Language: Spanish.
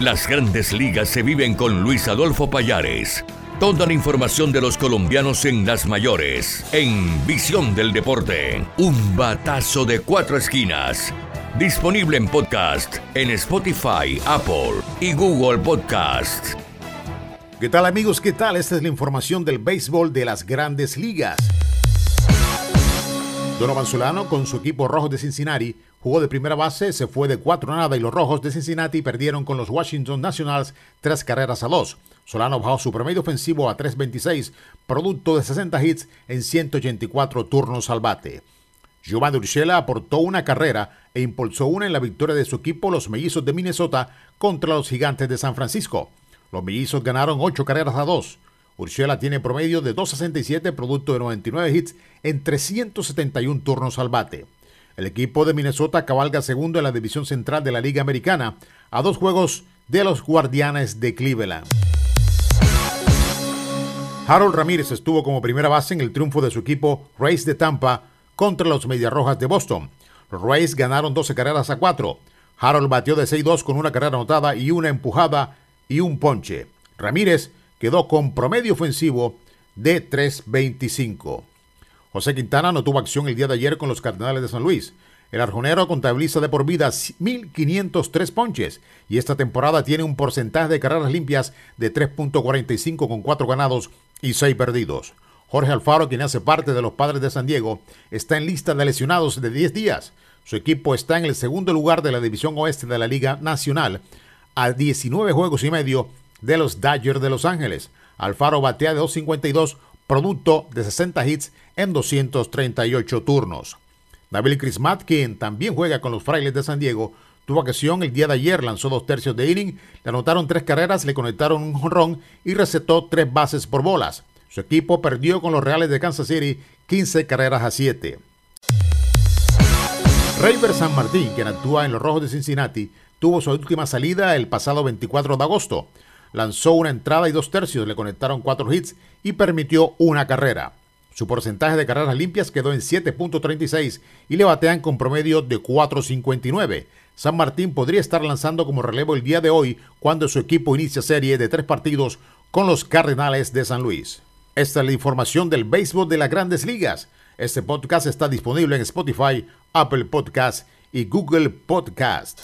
Las grandes ligas se viven con Luis Adolfo Payares. Toda la información de los colombianos en las mayores, en Visión del Deporte. Un batazo de cuatro esquinas. Disponible en podcast en Spotify, Apple y Google Podcast. ¿Qué tal amigos? ¿Qué tal? Esta es la información del béisbol de las grandes ligas. Donovan Solano con su equipo rojo de Cincinnati jugó de primera base, se fue de 4 a nada y los rojos de Cincinnati perdieron con los Washington Nationals tres carreras a dos. Solano bajó su promedio ofensivo a 3.26, producto de 60 hits en 184 turnos al bate. Giovanni Urshela aportó una carrera e impulsó una en la victoria de su equipo, los Mellizos de Minnesota, contra los Gigantes de San Francisco. Los Mellizos ganaron 8 carreras a 2. Urshela tiene promedio de 2.67, producto de 99 hits en 371 turnos al bate. El equipo de Minnesota cabalga segundo en la división central de la Liga Americana, a dos juegos de los Guardianes de Cleveland. Harold Ramírez estuvo como primera base en el triunfo de su equipo Rays de Tampa contra los Medias Rojas de Boston. Los Rays ganaron 12 carreras a 4. Harold batió de 6-2 con una carrera anotada y una empujada y un ponche. Ramírez quedó con promedio ofensivo de 3.25. José Quintana no tuvo acción el día de ayer con los Cardenales de San Luis. El arjonero contabiliza de por vida 1.503 ponches y esta temporada tiene un porcentaje de carreras limpias de 3.45 con 4 ganados y 6 perdidos. Jorge Alfaro, quien hace parte de los Padres de San Diego, está en lista de lesionados de 10 días. Su equipo está en el segundo lugar de la División Oeste de la Liga Nacional, a 19 juegos y medio de los Dodgers de Los Ángeles. Alfaro batea de 2.52, producto de 60 hits en 238 turnos. David Crismat, quien también juega con los Frailes de San Diego, tuvo acción el día de ayer, lanzó dos tercios de inning, le anotaron tres carreras, le conectaron un jonrón y recetó tres bases por bolas. Su equipo perdió con los Reales de Kansas City 15 carreras a 7. Rayber San Martín, quien actúa en los Rojos de Cincinnati, tuvo su última salida el pasado 24 de agosto. Lanzó una entrada y dos tercios, le conectaron cuatro hits y permitió una carrera. Su porcentaje de carreras limpias quedó en 7.36 y le batean con promedio de 4.59. San Martín podría estar lanzando como relevo el día de hoy cuando su equipo inicia serie de tres partidos con los Cardenales de San Luis. Esta es la información del béisbol de las grandes ligas. Este podcast está disponible en Spotify, Apple Podcast y Google Podcast.